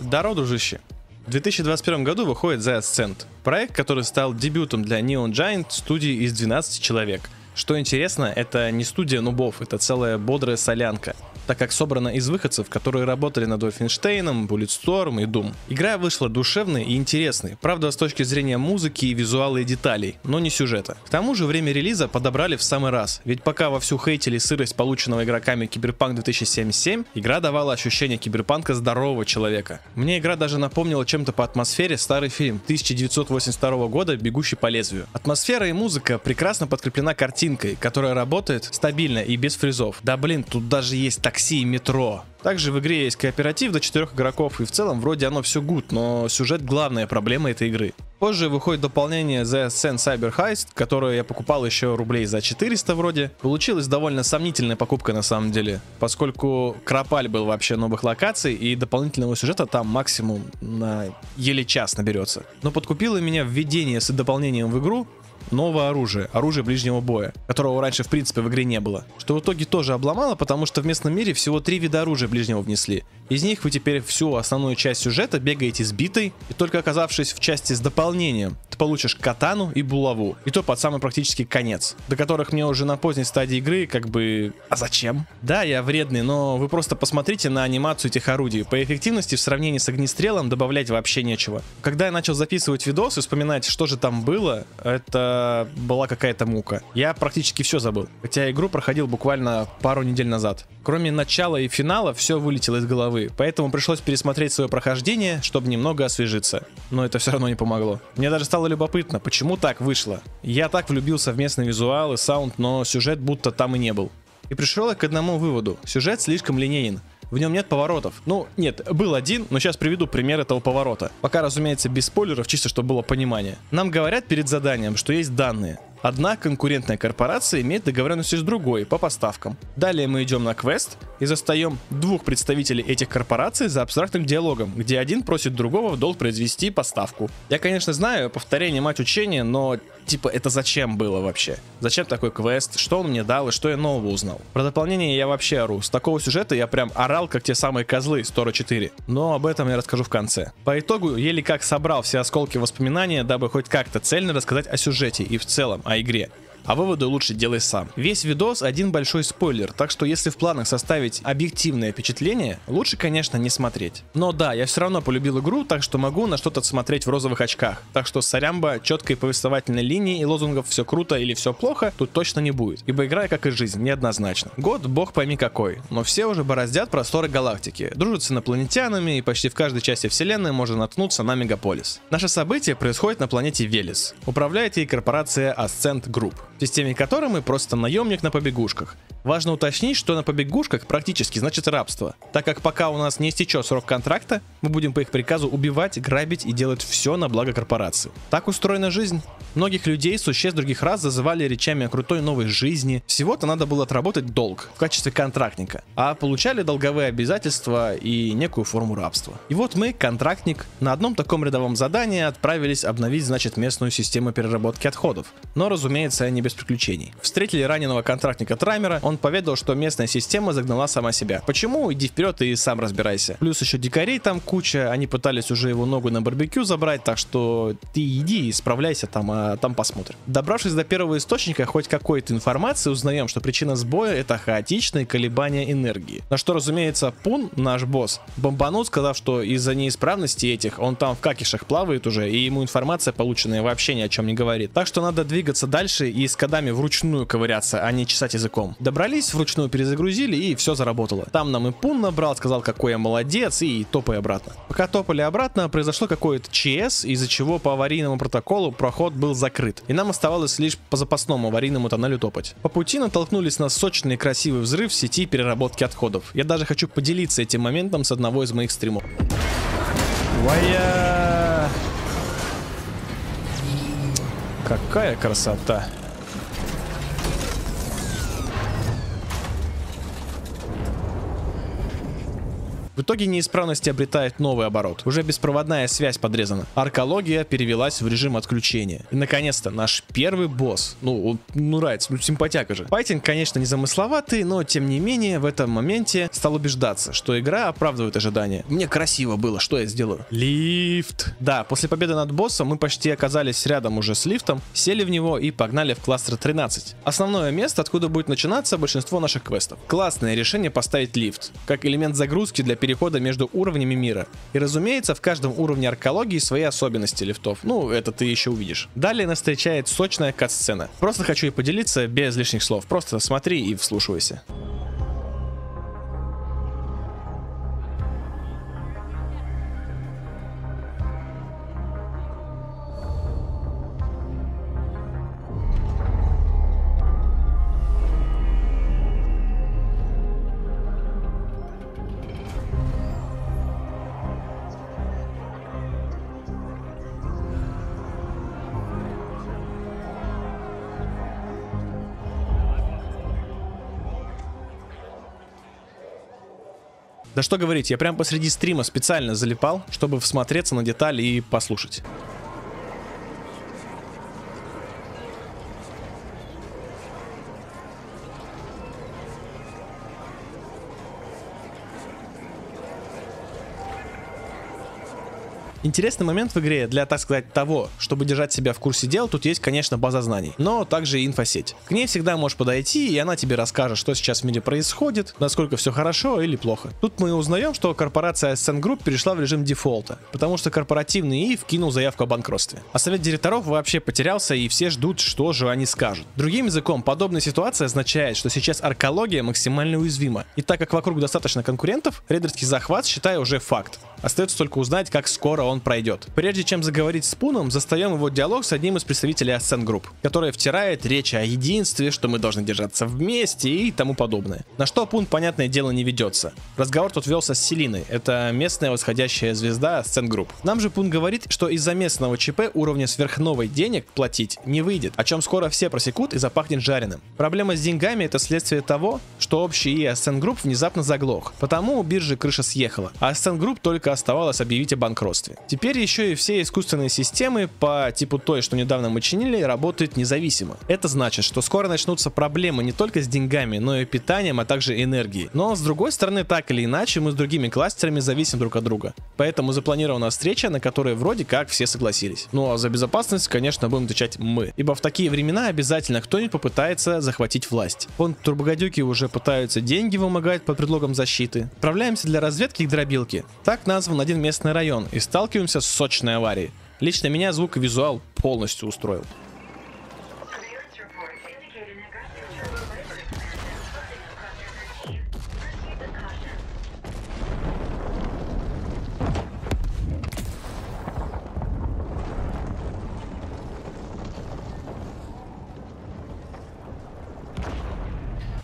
Здорово, дружище. В 2021 году выходит The Ascent, проект, который стал дебютом для Neon Giant студии из 12 человек. Что интересно, это не студия нубов, это целая бодрая солянка так как собрана из выходцев, которые работали над Wolfenstein, Bulletstorm и Doom. Игра вышла душевной и интересной, правда с точки зрения музыки и визуала и деталей, но не сюжета. К тому же время релиза подобрали в самый раз, ведь пока вовсю хейтили сырость полученного игроками Киберпанк 2077, игра давала ощущение киберпанка здорового человека. Мне игра даже напомнила чем-то по атмосфере старый фильм 1982 года «Бегущий по лезвию». Атмосфера и музыка прекрасно подкреплена картинкой, которая работает стабильно и без фризов. Да блин, тут даже есть так такси метро. Также в игре есть кооператив до 4 игроков, и в целом вроде оно все гуд, но сюжет главная проблема этой игры. Позже выходит дополнение The Ascent Cyber Heist, которое я покупал еще рублей за 400 вроде. Получилась довольно сомнительная покупка на самом деле, поскольку Кропаль был вообще новых локаций, и дополнительного сюжета там максимум на еле час наберется. Но подкупило меня введение с дополнением в игру, новое оружие, оружие ближнего боя, которого раньше в принципе в игре не было. Что в итоге тоже обломало, потому что в местном мире всего три вида оружия ближнего внесли. Из них вы теперь всю основную часть сюжета бегаете с битой, и только оказавшись в части с дополнением, ты получишь катану и булаву. И то под самый практически конец, до которых мне уже на поздней стадии игры как бы... А зачем? Да, я вредный, но вы просто посмотрите на анимацию этих орудий. По эффективности в сравнении с огнестрелом добавлять вообще нечего. Когда я начал записывать видос и вспоминать, что же там было, это была какая-то мука. Я практически все забыл. Хотя игру проходил буквально пару недель назад. Кроме начала и финала, все вылетело из головы, поэтому пришлось пересмотреть свое прохождение, чтобы немного освежиться. Но это все равно не помогло. Мне даже стало любопытно, почему так вышло. Я так влюбился в местный визуал и саунд, но сюжет будто там и не был. И пришел я к одному выводу. Сюжет слишком линейен. В нем нет поворотов. Ну, нет, был один, но сейчас приведу пример этого поворота. Пока, разумеется, без спойлеров, чисто чтобы было понимание. Нам говорят перед заданием, что есть данные. Одна конкурентная корпорация имеет договоренности с другой по поставкам. Далее мы идем на квест и застаем двух представителей этих корпораций за абстрактным диалогом, где один просит другого в долг произвести поставку. Я, конечно, знаю, повторение мать учения, но типа это зачем было вообще? Зачем такой квест? Что он мне дал и что я нового узнал? Про дополнение я вообще ору. С такого сюжета я прям орал, как те самые козлы из Тора 4. Но об этом я расскажу в конце. По итогу еле как собрал все осколки воспоминания, дабы хоть как-то цельно рассказать о сюжете и в целом о игре а выводы лучше делай сам. Весь видос один большой спойлер, так что если в планах составить объективное впечатление, лучше, конечно, не смотреть. Но да, я все равно полюбил игру, так что могу на что-то смотреть в розовых очках. Так что сорямба, четкой повествовательной линии и лозунгов все круто или все плохо тут точно не будет, ибо игра, как и жизнь, неоднозначно. Год бог пойми какой, но все уже бороздят просторы галактики, дружат с инопланетянами и почти в каждой части вселенной можно наткнуться на мегаполис. Наше событие происходит на планете Велес. Управляет ей корпорация Ascent Group в системе которой мы просто наемник на побегушках. Важно уточнить, что на побегушках практически значит рабство, так как пока у нас не истечет срок контракта, мы будем по их приказу убивать, грабить и делать все на благо корпорации. Так устроена жизнь. Многих людей, существ других раз зазывали речами о крутой новой жизни. Всего-то надо было отработать долг в качестве контрактника, а получали долговые обязательства и некую форму рабства. И вот мы, контрактник, на одном таком рядовом задании отправились обновить, значит, местную систему переработки отходов. Но, разумеется, не без приключений. Встретили раненого контрактника Траймера, он поведал, что местная система загнала сама себя. Почему? Иди вперед и сам разбирайся. Плюс еще дикарей там куча, они пытались уже его ногу на барбекю забрать, так что ты иди и справляйся там, а там посмотрим. Добравшись до первого источника хоть какой-то информации, узнаем, что причина сбоя это хаотичные колебания энергии. На что, разумеется, Пун, наш босс, бомбанул, сказав, что из-за неисправности этих он там в какишах плавает уже, и ему информация полученная вообще ни о чем не говорит. Так что надо двигаться дальше и с кодами вручную ковыряться, а не чесать языком. Добрались, вручную перезагрузили и все заработало. Там нам и Пун набрал, сказал, какой я молодец, и топай обратно. Пока топали обратно, произошло какое-то ЧС, из-за чего по аварийному протоколу проход был закрыт. И нам оставалось лишь по запасному аварийному тоннелю топать. По пути натолкнулись на сочный и красивый взрыв в сети переработки отходов. Я даже хочу поделиться этим моментом с одного из моих стримов. Вая! Какая красота! В итоге неисправности обретают новый оборот. Уже беспроводная связь подрезана. Аркология перевелась в режим отключения. И наконец-то наш первый босс. Ну, ну нравится, ну симпатяка же. Файтинг, конечно, не замысловатый, но тем не менее в этом моменте стал убеждаться, что игра оправдывает ожидания. Мне красиво было, что я сделаю? Лифт. Да, после победы над боссом мы почти оказались рядом уже с лифтом, сели в него и погнали в кластер 13. Основное место, откуда будет начинаться большинство наших квестов. Классное решение поставить лифт, как элемент загрузки для перехода между уровнями мира. И разумеется, в каждом уровне аркологии свои особенности лифтов. Ну, это ты еще увидишь. Далее нас встречает сочная кат-сцена. Просто хочу и поделиться без лишних слов. Просто смотри и вслушивайся. Да что говорить, я прям посреди стрима специально залипал, чтобы всмотреться на детали и послушать. Интересный момент в игре для, так сказать, того, чтобы держать себя в курсе дел, тут есть, конечно, база знаний, но также и инфосеть. К ней всегда можешь подойти, и она тебе расскажет, что сейчас в мире происходит, насколько все хорошо или плохо. Тут мы узнаем, что корпорация Ascent Group перешла в режим дефолта, потому что корпоративный ИИ вкинул заявку о банкротстве. А совет директоров вообще потерялся, и все ждут, что же они скажут. Другим языком, подобная ситуация означает, что сейчас аркология максимально уязвима. И так как вокруг достаточно конкурентов, рейдерский захват, считаю, уже факт. Остается только узнать, как скоро он пройдет. Прежде чем заговорить с Пуном, застаем его диалог с одним из представителей Ascent Group, который втирает речь о единстве, что мы должны держаться вместе и тому подобное. На что Пун, понятное дело, не ведется. Разговор тут велся с Селиной, это местная восходящая звезда Ascent Group. Нам же Пун говорит, что из-за местного ЧП уровня сверхновой денег платить не выйдет, о чем скоро все просекут и запахнет жареным. Проблема с деньгами это следствие того, что общий и Group внезапно заглох, потому у биржи крыша съехала, а Ascent Group только оставалось объявить о банкротстве. Теперь еще и все искусственные системы по типу той, что недавно мы чинили, работают независимо. Это значит, что скоро начнутся проблемы не только с деньгами, но и питанием, а также энергией. Но с другой стороны, так или иначе, мы с другими кластерами зависим друг от друга. Поэтому запланирована встреча, на которой вроде как все согласились. Ну а за безопасность, конечно, будем отвечать мы. Ибо в такие времена обязательно кто-нибудь попытается захватить власть. Вон турбогодюки уже пытаются деньги вымогать под предлогом защиты. Отправляемся для разведки к дробилке. Так назван один местный район и сталкиваемся с сочной аварией. Лично меня звук и визуал полностью устроил.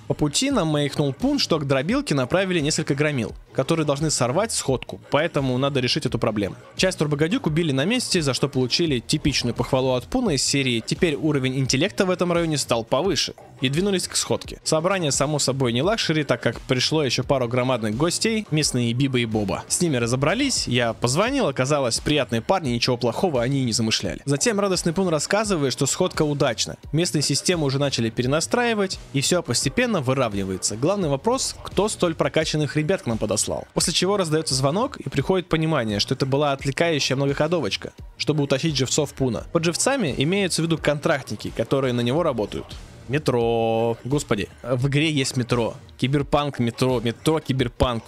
По пути нам маякнул пун, что к дробилке направили несколько громил, которые должны сорвать сходку, поэтому надо решить эту проблему. Часть турбогодюк убили на месте, за что получили типичную похвалу от пуна из серии «Теперь уровень интеллекта в этом районе стал повыше» и двинулись к сходке. Собрание само собой не лакшери, так как пришло еще пару громадных гостей, местные Биба и Боба. С ними разобрались, я позвонил, оказалось приятные парни, ничего плохого они не замышляли. Затем радостный Пун рассказывает, что сходка удачна, местные системы уже начали перенастраивать и все постепенно выравнивается. Главный вопрос, кто столь прокачанных ребят к нам подослал. После чего раздается звонок и приходит понимание, что это была отвлекающая многоходовочка, чтобы утащить живцов Пуна. Под живцами имеются в виду контрактники, которые на него работают. Метро. Господи, в игре есть метро. Киберпанк, метро, метро, киберпанк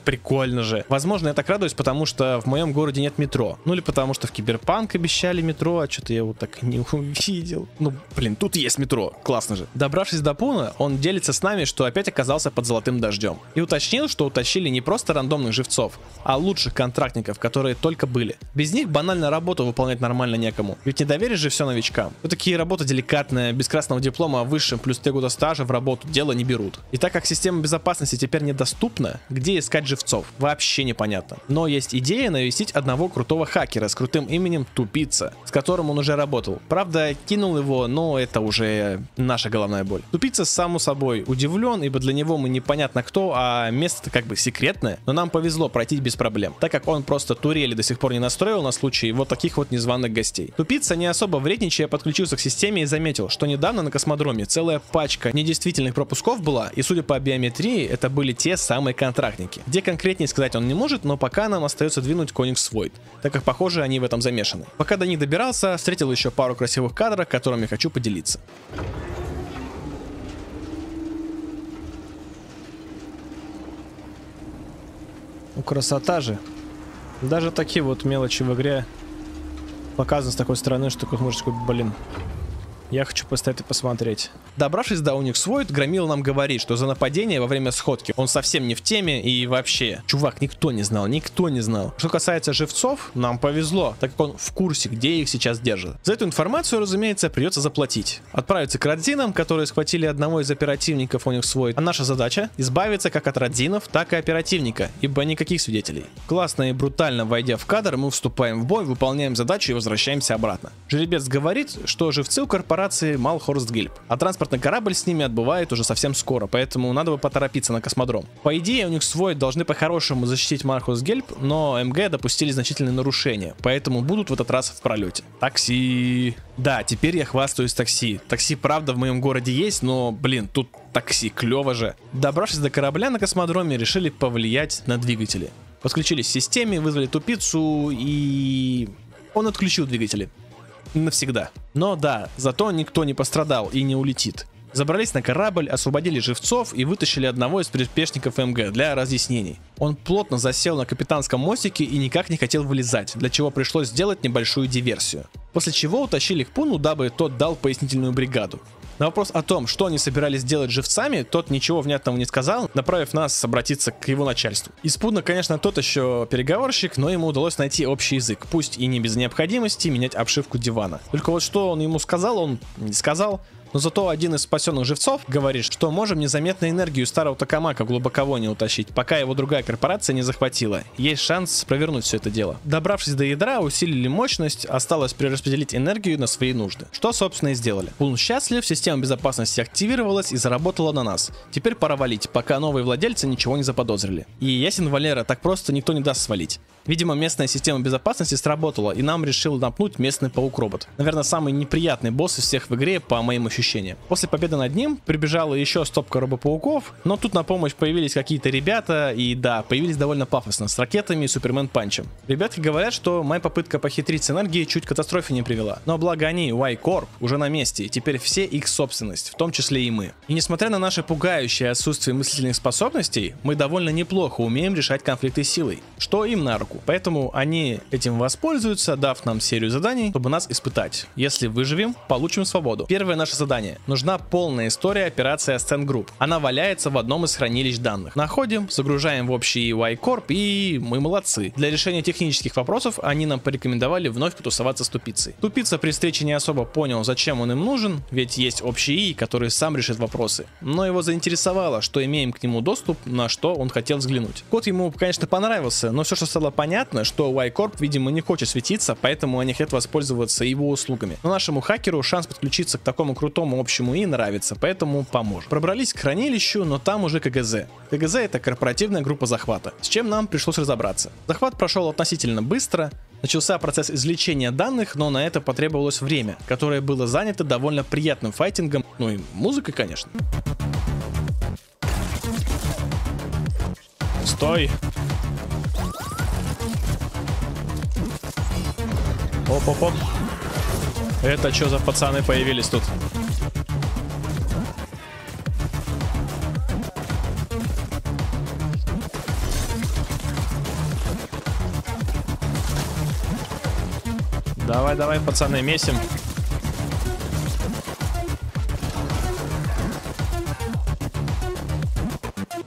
прикольно же. Возможно, я так радуюсь, потому что в моем городе нет метро. Ну или потому что в Киберпанк обещали метро, а что-то я его так не увидел. Ну, блин, тут есть метро. Классно же. Добравшись до Пуна, он делится с нами, что опять оказался под золотым дождем. И уточнил, что утащили не просто рандомных живцов, а лучших контрактников, которые только были. Без них банально работу выполнять нормально некому. Ведь не доверишь же все новичкам. Вот такие работы деликатные, без красного диплома высшим плюс 3 года стажа в работу дело не берут. И так как система безопасности теперь недоступна, где искать живцов? Вообще непонятно. Но есть идея навестить одного крутого хакера с крутым именем Тупица, с которым он уже работал. Правда, кинул его, но это уже наша головная боль. Тупица, само собой, удивлен, ибо для него мы непонятно кто, а место-то как бы секретное. Но нам повезло пройти без проблем, так как он просто турели до сих пор не настроил на случай вот таких вот незваных гостей. Тупица, не особо вредничая, подключился к системе и заметил, что недавно на космодроме целая пачка недействительных пропусков была, и судя по биометрии, это были те самые контрактники. Где конкретнее сказать он не может, но пока нам остается двинуть Коникс Void, так как похоже они в этом замешаны. Пока до них добирался, встретил еще пару красивых кадров, которыми хочу поделиться. Ну, красота же. Даже такие вот мелочи в игре показаны с такой стороны, что как можешь сказать, блин, я хочу поставить и посмотреть. Добравшись до Void, Громил нам говорит, что за нападение во время сходки он совсем не в теме и вообще. Чувак, никто не знал, никто не знал. Что касается живцов, нам повезло, так как он в курсе, где их сейчас держат. За эту информацию, разумеется, придется заплатить. Отправиться к Родзинам, которые схватили одного из оперативников Void. А наша задача избавиться как от Родзинов, так и оперативника, ибо никаких свидетелей. Классно и брутально войдя в кадр, мы вступаем в бой, выполняем задачу и возвращаемся обратно. Жеребец говорит, что живцы у корпорации Малхорст Гильб, а транспортный корабль с ними отбывает уже совсем скоро, поэтому надо бы поторопиться на космодром. По идее, у них свой должны по-хорошему защитить Мархус Гельб, но МГ допустили значительные нарушения, поэтому будут в этот раз в пролете. Такси. Да, теперь я хвастаюсь такси. Такси, правда, в моем городе есть, но, блин, тут такси, клево же. Добравшись до корабля на космодроме, решили повлиять на двигатели. Подключились к системе, вызвали тупицу и... Он отключил двигатели навсегда. Но да, зато никто не пострадал и не улетит. Забрались на корабль, освободили живцов и вытащили одного из приспешников МГ для разъяснений. Он плотно засел на капитанском мостике и никак не хотел вылезать, для чего пришлось сделать небольшую диверсию. После чего утащили к Пуну, дабы тот дал пояснительную бригаду. На вопрос о том, что они собирались делать живцами, тот ничего внятного не сказал, направив нас обратиться к его начальству. Из Пуна, конечно, тот еще переговорщик, но ему удалось найти общий язык, пусть и не без необходимости менять обшивку дивана. Только вот что он ему сказал, он не сказал, но зато один из спасенных живцов говорит, что можем незаметно энергию старого Токамака глубоко не утащить, пока его другая корпорация не захватила. Есть шанс провернуть все это дело. Добравшись до ядра, усилили мощность, осталось перераспределить энергию на свои нужды. Что, собственно, и сделали. Пул счастлив, система безопасности активировалась и заработала на нас. Теперь пора валить, пока новые владельцы ничего не заподозрили. И ясен Валера, так просто никто не даст свалить. Видимо, местная система безопасности сработала, и нам решил напнуть местный паук-робот. Наверное, самый неприятный босс из всех в игре, по моим ощущениям. После победы над ним прибежала еще стопка робопауков, но тут на помощь появились какие-то ребята, и да, появились довольно пафосно, с ракетами и супермен панчем. Ребятки говорят, что моя попытка похитрить с энергией чуть катастрофе не привела. Но благо они, Y-Corp, уже на месте, и теперь все их собственность, в том числе и мы. И несмотря на наше пугающее отсутствие мыслительных способностей, мы довольно неплохо умеем решать конфликты силой, что им на руку атаку. Поэтому они этим воспользуются, дав нам серию заданий, чтобы нас испытать. Если выживем, получим свободу. Первое наше задание. Нужна полная история операции Ascent Group. Она валяется в одном из хранилищ данных. Находим, загружаем в общий Y-Corp и мы молодцы. Для решения технических вопросов они нам порекомендовали вновь потусоваться с тупицей. Тупица при встрече не особо понял, зачем он им нужен, ведь есть общий И, который сам решит вопросы. Но его заинтересовало, что имеем к нему доступ, на что он хотел взглянуть. Код ему, конечно, понравился, но все, что стало понятно, что Y-Corp, видимо, не хочет светиться, поэтому они хотят воспользоваться его услугами. Но нашему хакеру шанс подключиться к такому крутому общему и нравится, поэтому поможет. Пробрались к хранилищу, но там уже КГЗ. КГЗ это корпоративная группа захвата, с чем нам пришлось разобраться. Захват прошел относительно быстро, Начался процесс извлечения данных, но на это потребовалось время, которое было занято довольно приятным файтингом, ну и музыкой, конечно. Стой! Оп-оп-оп. Это что за пацаны появились тут? Давай, давай, пацаны, месим.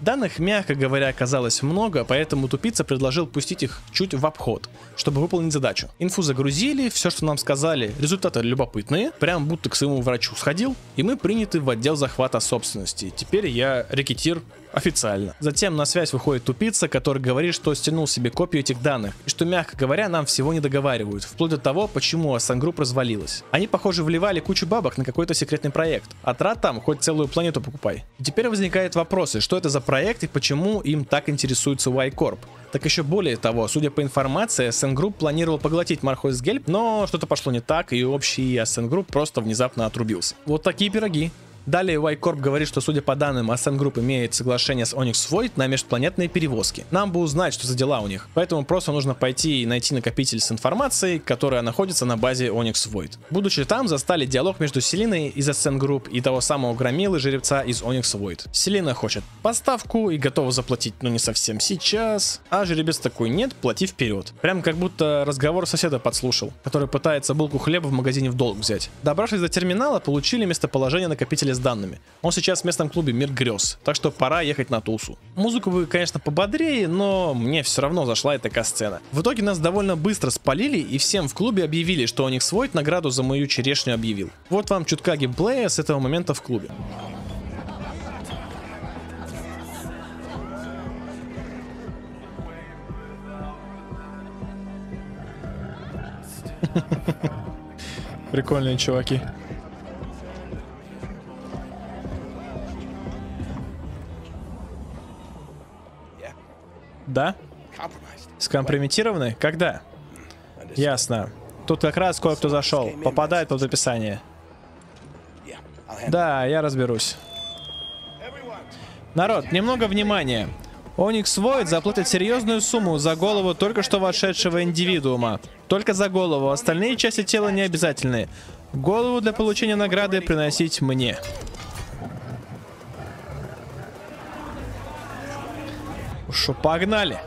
Данных, мягко говоря, оказалось много, поэтому тупица предложил пустить их чуть в обход, чтобы выполнить задачу. Инфу загрузили, все, что нам сказали, результаты любопытные, прям будто к своему врачу сходил, и мы приняты в отдел захвата собственности. Теперь я рекетир официально. Затем на связь выходит тупица, который говорит, что стянул себе копию этих данных, и что, мягко говоря, нам всего не договаривают, вплоть до того, почему Group развалилась. Они, похоже, вливали кучу бабок на какой-то секретный проект, а трат там хоть целую планету покупай. И теперь возникают вопросы, что это за проект и почему им так интересуется Y-Corp. Так еще более того, судя по информации, Ascent Group планировал поглотить Мархойс Гельп, но что-то пошло не так, и общий Ascent Group просто внезапно отрубился. Вот такие пироги. Далее Y-Corp говорит, что судя по данным, Ascent Group имеет соглашение с Onyx Void на межпланетные перевозки. Нам бы узнать, что за дела у них. Поэтому просто нужно пойти и найти накопитель с информацией, которая находится на базе Onyx Void. Будучи там, застали диалог между Селиной из Ascent Group и того самого Громилы жеребца из Onyx Void. Селина хочет поставку и готова заплатить, но не совсем сейчас. А жеребец такой, нет, плати вперед. Прям как будто разговор соседа подслушал, который пытается булку хлеба в магазине в долг взять. Добравшись до терминала, получили местоположение накопителя с данными. Он сейчас в местном клубе Мир Грез, так что пора ехать на Тулсу. Музыку вы, конечно, пободрее, но мне все равно зашла эта касцена. В итоге нас довольно быстро спалили и всем в клубе объявили, что у них свой награду за мою черешню объявил. Вот вам чутка геймплея с этого момента в клубе. Прикольные чуваки. Да? Скомпрометированы? Когда? Ясно. Тут как раз кое-кто зашел. Попадает под описание. Да, я разберусь. Народ, немного внимания. Оникс Void заплатит серьезную сумму за голову только что вошедшего индивидуума. Только за голову, остальные части тела не обязательны. Голову для получения награды приносить мне. Шо, погнали.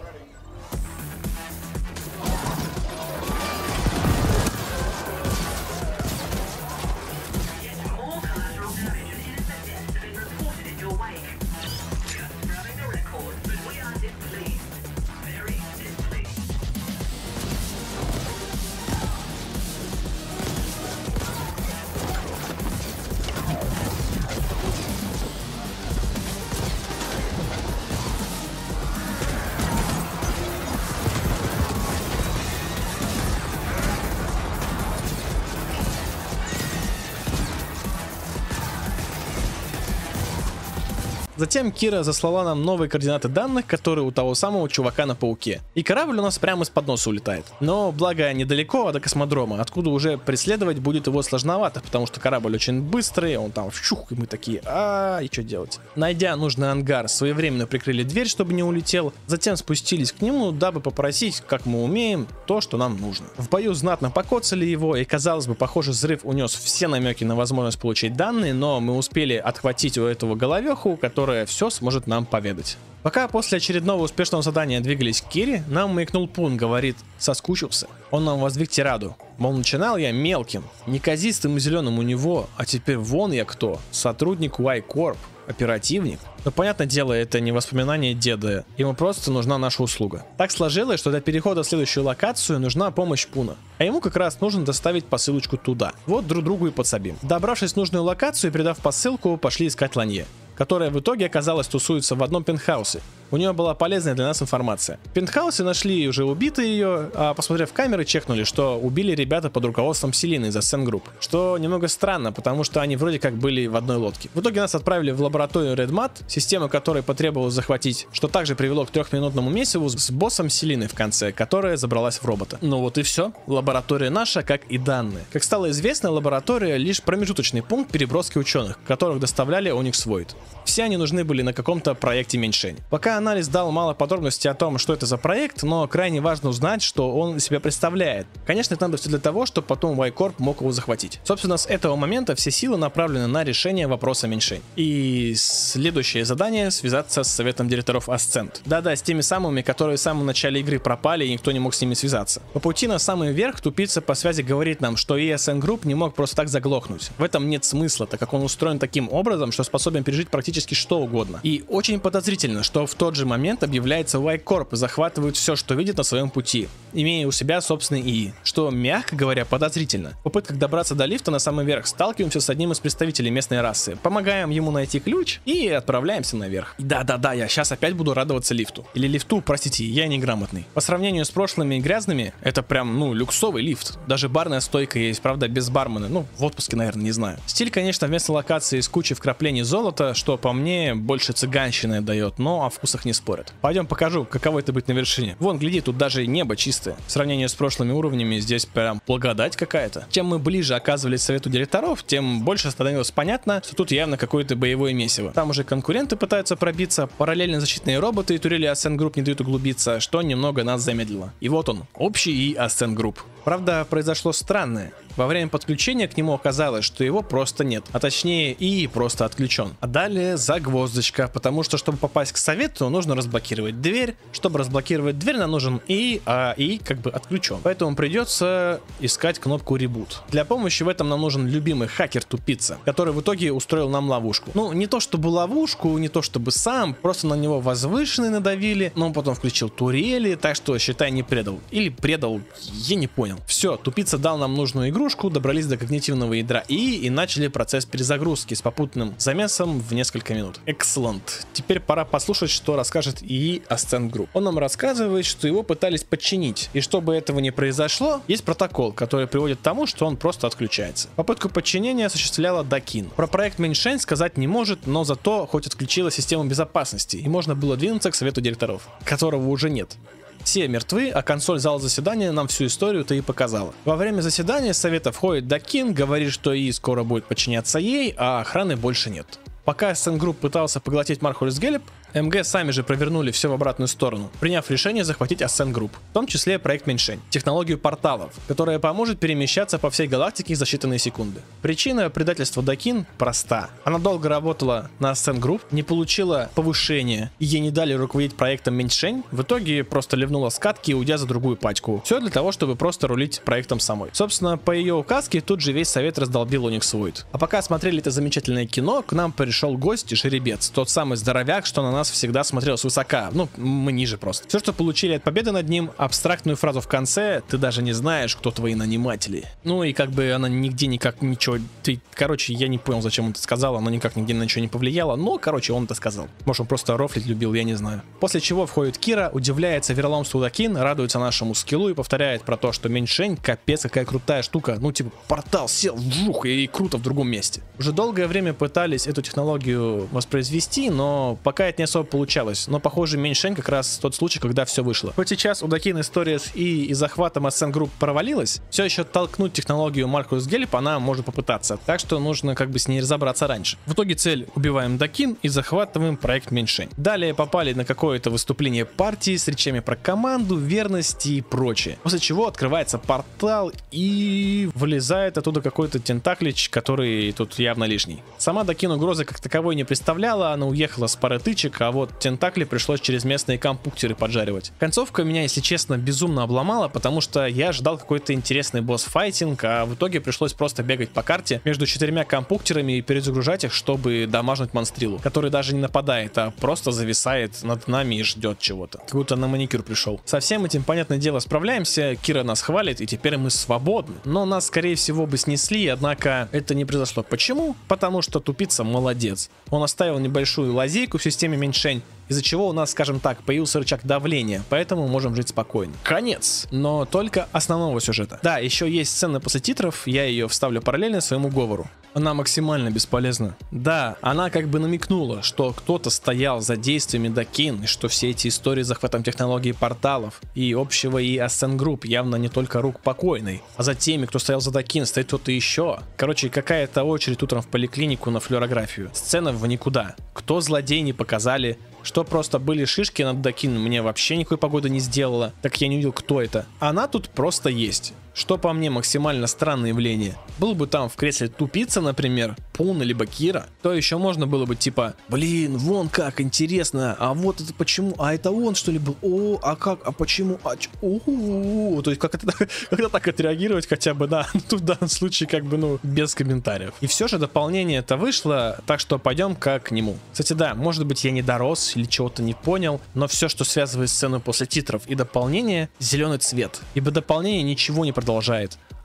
Затем Кира заслала нам новые координаты данных, которые у того самого чувака на пауке. И корабль у нас прямо из-под носа улетает. Но благо недалеко до космодрома, откуда уже преследовать будет его сложновато, потому что корабль очень быстрый, он там вчух, и мы такие, а и что делать? Найдя нужный ангар, своевременно прикрыли дверь, чтобы не улетел, затем спустились к нему, дабы попросить, как мы умеем, то, что нам нужно. В бою знатно покоцали его, и казалось бы, похоже, взрыв унес все намеки на возможность получить данные, но мы успели отхватить у этого головеху, который которая все сможет нам поведать. Пока после очередного успешного задания двигались к Кире, нам маякнул Пун, говорит, соскучился. Он нам воздвиг тираду. Мол, начинал я мелким, неказистым и зеленым у него, а теперь вон я кто, сотрудник Y-Corp, оперативник. Но, понятное дело, это не воспоминание деда, ему просто нужна наша услуга. Так сложилось, что для перехода в следующую локацию нужна помощь Пуна, а ему как раз нужно доставить посылочку туда. Вот друг другу и подсобим. Добравшись в нужную локацию и передав посылку, пошли искать Ланье которая в итоге оказалась тусуется в одном пентхаусе. У нее была полезная для нас информация. В пентхаусе нашли уже убитые ее, а посмотрев камеры, чекнули, что убили ребята под руководством Селины из Ascent Group. Что немного странно, потому что они вроде как были в одной лодке. В итоге нас отправили в лабораторию Redmat, систему которой потребовалось захватить, что также привело к трехминутному месиву с боссом Селины в конце, которая забралась в робота. Ну вот и все. Лаборатория наша, как и данные. Как стало известно, лаборатория лишь промежуточный пункт переброски ученых, которых доставляли Onyx Void. Все они нужны были на каком-то проекте меньшень. Пока Видеоанализ дал мало подробностей о том, что это за проект, но крайне важно узнать, что он себя представляет. Конечно, это надо все для того, чтобы потом Y-Corp мог его захватить. Собственно, с этого момента все силы направлены на решение вопроса меньшей. И следующее задание — связаться с советом директоров Ascent. Да-да, с теми самыми, которые в самом начале игры пропали и никто не мог с ними связаться. По пути на самый верх тупица по связи говорит нам, что ESN Group не мог просто так заглохнуть. В этом нет смысла, так как он устроен таким образом, что способен пережить практически что угодно. И очень подозрительно, что в тот же момент объявляется Y-Corp и захватывает все, что видит на своем пути, имея у себя собственный ИИ, что, мягко говоря, подозрительно. В попытках добраться до лифта на самый верх сталкиваемся с одним из представителей местной расы, помогаем ему найти ключ и отправляемся наверх. Да-да-да, я сейчас опять буду радоваться лифту. Или лифту, простите, я неграмотный. По сравнению с прошлыми грязными, это прям, ну, люксовый лифт. Даже барная стойка есть, правда, без бармена. Ну, в отпуске, наверное, не знаю. Стиль, конечно, вместо локации с кучей вкраплений золота, что по мне больше цыганщины дает, но о вкусах не спорят. Пойдем покажу, каково это быть на вершине. Вон, гляди, тут даже небо чистое. В сравнении с прошлыми уровнями здесь прям благодать какая-то. Чем мы ближе оказывались совету директоров, тем больше становилось понятно, что тут явно какое-то боевое месиво. Там уже конкуренты пытаются пробиться, параллельно защитные роботы и турели Ascent Group не дают углубиться, что немного нас замедлило. И вот он, общий и Ascent Group. Правда, произошло странное. Во время подключения к нему оказалось, что его просто нет, а точнее и просто отключен. А далее загвоздочка, потому что чтобы попасть к совету, нужно разблокировать дверь. Чтобы разблокировать дверь, нам нужен и, а и как бы отключен. Поэтому придется искать кнопку ребут. Для помощи в этом нам нужен любимый хакер тупица, который в итоге устроил нам ловушку. Ну, не то чтобы ловушку, не то чтобы сам, просто на него возвышенный надавили, но он потом включил турели, так что считай не предал. Или предал, я не понял. Все, тупица дал нам нужную игру, игрушку, добрались до когнитивного ядра И и начали процесс перезагрузки с попутным замесом в несколько минут. Excellent. Теперь пора послушать, что расскажет ИИ Ascent Group. Он нам рассказывает, что его пытались подчинить, и чтобы этого не произошло, есть протокол, который приводит к тому, что он просто отключается. Попытку подчинения осуществляла Дакин. Про проект Меньшень сказать не может, но зато хоть отключила систему безопасности, и можно было двинуться к совету директоров, которого уже нет. Все мертвы, а консоль зала заседания нам всю историю-то и показала. Во время заседания совета входит Дакин, говорит, что ИИ скоро будет подчиняться ей, а охраны больше нет. Пока SN Group пытался поглотить Мархолис Гелеп, МГ сами же провернули все в обратную сторону, приняв решение захватить Ascent Group, в том числе проект Меньшень, технологию порталов, которая поможет перемещаться по всей галактике за считанные секунды. Причина предательства Дакин проста. Она долго работала на Ascent Group, не получила повышения, и ей не дали руководить проектом Меньшень, в итоге просто ливнула скатки, уйдя за другую пачку. Все для того, чтобы просто рулить проектом самой. Собственно, по ее указке тут же весь совет раздолбил Unix Void. А пока смотрели это замечательное кино, к нам пришел гость и жеребец, тот самый здоровяк, что на нас всегда смотрел свысока. Ну, мы ниже просто. Все, что получили от победы над ним, абстрактную фразу в конце, ты даже не знаешь, кто твои наниматели. Ну и как бы она нигде никак ничего... Ты, короче, я не понял, зачем он это сказал, оно никак нигде на ничего не повлияло, но, короче, он это сказал. Может, он просто рофлить любил, я не знаю. После чего входит Кира, удивляется вероломству Дакин, радуется нашему скиллу и повторяет про то, что Меньшень капец какая крутая штука. Ну, типа, портал сел, вжух, и круто в другом месте. Уже долгое время пытались эту технологию воспроизвести, но пока это не особо получалось. Но, похоже, меньшень как раз тот случай, когда все вышло. Хоть сейчас у Дакин история с И и захватом Ascent Group провалилась, все еще толкнуть технологию Маркус Гелеп она может попытаться. Так что нужно как бы с ней разобраться раньше. В итоге цель убиваем Дакин и захватываем проект меньшень. Далее попали на какое-то выступление партии с речами про команду, верность и прочее. После чего открывается портал и вылезает оттуда какой-то тентаклич, который тут явно лишний. Сама Дакин угрозы как таковой не представляла, она уехала с пары тычек, а вот тентакли пришлось через местные компуктеры поджаривать. Концовка меня, если честно, безумно обломала, потому что я ожидал какой-то интересный босс-файтинг, а в итоге пришлось просто бегать по карте между четырьмя компуктерами и перезагружать их, чтобы дамажнуть монстрилу, который даже не нападает, а просто зависает над нами и ждет чего-то. Как будто на маникюр пришел. Со всем этим, понятное дело, справляемся, Кира нас хвалит, и теперь мы свободны. Но нас, скорее всего, бы снесли, однако это не произошло. Почему? Потому что тупица молодец. Он оставил небольшую лазейку в системе меньшень, из-за чего у нас, скажем так, появился рычаг давления, поэтому можем жить спокойно. Конец, но только основного сюжета. Да, еще есть сцена после титров, я ее вставлю параллельно своему говору. Она максимально бесполезна. Да, она как бы намекнула, что кто-то стоял за действиями Дакин, и что все эти истории с захватом технологий порталов и общего и Ascent Group явно не только рук покойной, а за теми, кто стоял за Дакин, стоит кто-то еще. Короче, какая-то очередь утром в поликлинику на флюорографию. Сцена в никуда. Кто злодей не показали, что просто были шишки над Дакин, мне вообще никакой погоды не сделала, так я не увидел, кто это. Она тут просто есть что по мне максимально странное явление. Был бы там в кресле тупица, например, Пуна либо Кира, то еще можно было бы типа, блин, вон как интересно, а вот это почему, а это он что ли был, о, а как, а почему, а ч... у то есть как это, как так отреагировать хотя бы, да, тут в данном случае как бы, ну, без комментариев. И все же дополнение это вышло, так что пойдем как к нему. Кстати, да, может быть я не дорос или чего-то не понял, но все, что связывает сцену после титров и дополнение, зеленый цвет, ибо дополнение ничего не продолжает,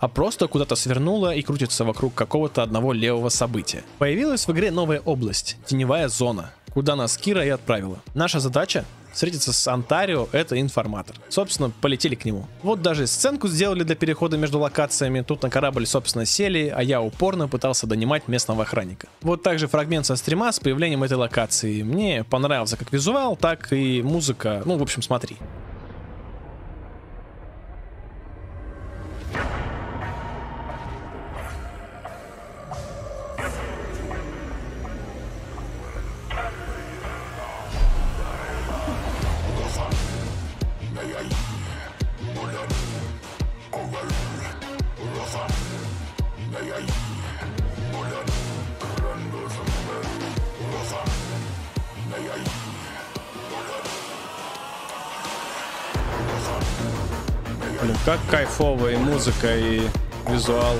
а просто куда-то свернула и крутится вокруг какого-то одного левого события. Появилась в игре новая область, теневая зона, куда нас Кира и отправила. Наша задача встретиться с Онтарио, это информатор. Собственно, полетели к нему. Вот даже сценку сделали для перехода между локациями. Тут на корабль, собственно, сели, а я упорно пытался донимать местного охранника. Вот также фрагмент со стрима с появлением этой локации. Мне понравился как визуал, так и музыка. Ну, в общем, смотри. Блин, как кайфовая и музыка, и визуал.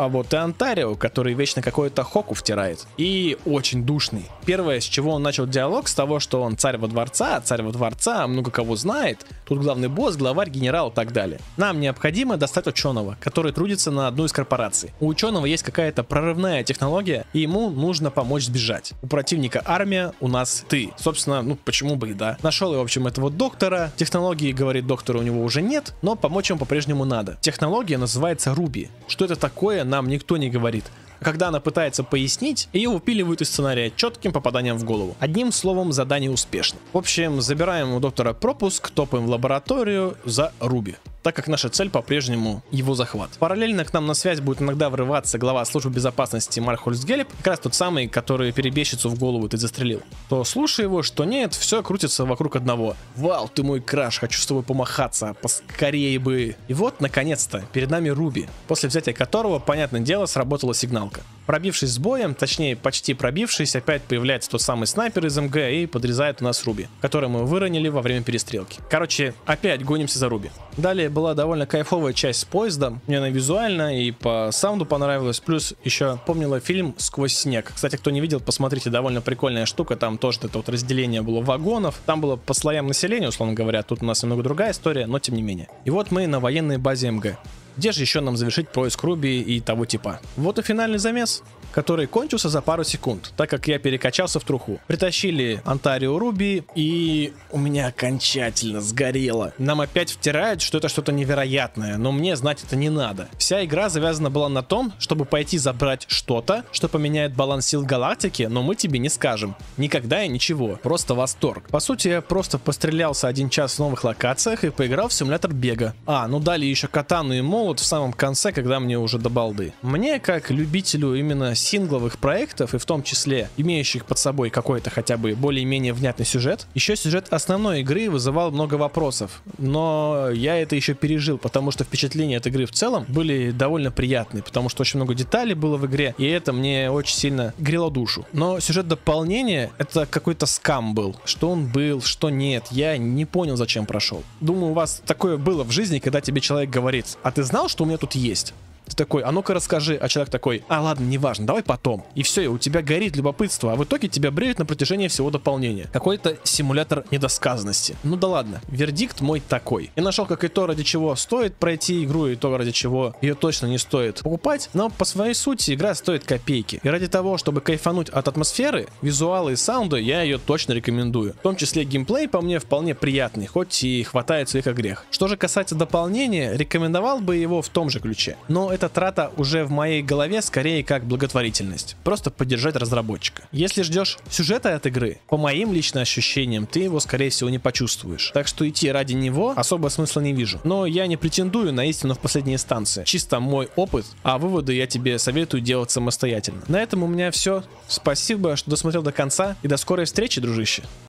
а вот и Онтарио, который вечно какой-то хоку втирает. И очень душный. Первое, с чего он начал диалог, с того, что он царь во дворца, царь во дворца, много кого знает, тут главный босс, главарь, генерал и так далее. Нам необходимо достать ученого, который трудится на одну из корпораций. У ученого есть какая-то прорывная технология, и ему нужно помочь сбежать. У противника армия, у нас ты. Собственно, ну почему бы и да. Нашел я, в общем, этого доктора. Технологии, говорит доктор, у него уже нет, но помочь ему по-прежнему надо. Технология называется Руби. Что это такое, нам никто не говорит. Когда она пытается пояснить, ее выпиливают из сценария четким попаданием в голову. Одним словом, задание успешно. В общем, забираем у доктора пропуск, топаем в лабораторию за Руби так как наша цель по-прежнему его захват. Параллельно к нам на связь будет иногда врываться глава службы безопасности Мархольц Гелеп, как раз тот самый, который перебежчицу в голову ты застрелил. То слушай его, что нет, все крутится вокруг одного. Вау, ты мой краш, хочу с тобой помахаться, поскорее бы. И вот, наконец-то, перед нами Руби, после взятия которого, понятное дело, сработала сигналка. Пробившись с боем, точнее почти пробившись, опять появляется тот самый снайпер из МГ и подрезает у нас Руби, который мы выронили во время перестрелки. Короче, опять гонимся за Руби. Далее была довольно кайфовая часть с поездом. Мне она визуально и по саунду понравилась. Плюс еще помнила фильм «Сквозь снег». Кстати, кто не видел, посмотрите, довольно прикольная штука. Там тоже это вот разделение было вагонов. Там было по слоям населения, условно говоря. Тут у нас немного другая история, но тем не менее. И вот мы на военной базе МГ. Где же еще нам завершить поиск Руби и того типа? Вот и финальный замес который кончился за пару секунд, так как я перекачался в труху. Притащили Антарио Руби, и у меня окончательно сгорело. Нам опять втирают, что это что-то невероятное, но мне знать это не надо. Вся игра завязана была на том, чтобы пойти забрать что-то, что поменяет баланс сил галактики, но мы тебе не скажем. Никогда и ничего. Просто восторг. По сути, я просто пострелялся один час в новых локациях и поиграл в симулятор бега. А, ну дали еще катану и молот в самом конце, когда мне уже до балды. Мне, как любителю именно сингловых проектов, и в том числе имеющих под собой какой-то хотя бы более-менее внятный сюжет, еще сюжет основной игры вызывал много вопросов. Но я это еще пережил, потому что впечатления от игры в целом были довольно приятные, потому что очень много деталей было в игре, и это мне очень сильно грело душу. Но сюжет дополнения это какой-то скам был. Что он был, что нет, я не понял, зачем прошел. Думаю, у вас такое было в жизни, когда тебе человек говорит, а ты знал, что у меня тут есть? Ты такой, а ну-ка расскажи. А человек такой, а ладно, неважно, давай потом. И все, у тебя горит любопытство, а в итоге тебя бреют на протяжении всего дополнения. Какой-то симулятор недосказанности. Ну да ладно, вердикт мой такой. Я нашел как и то, ради чего стоит пройти игру, и то, ради чего ее точно не стоит покупать, но по своей сути игра стоит копейки. И ради того, чтобы кайфануть от атмосферы, визуала и саунда, я ее точно рекомендую. В том числе геймплей по мне вполне приятный, хоть и хватает своих огрех. Что же касается дополнения, рекомендовал бы его в том же ключе. Но эта трата уже в моей голове скорее как благотворительность. Просто поддержать разработчика. Если ждешь сюжета от игры, по моим личным ощущениям, ты его скорее всего не почувствуешь. Так что идти ради него особо смысла не вижу. Но я не претендую на истину в последней инстанции. Чисто мой опыт, а выводы я тебе советую делать самостоятельно. На этом у меня все. Спасибо, что досмотрел до конца и до скорой встречи, дружище.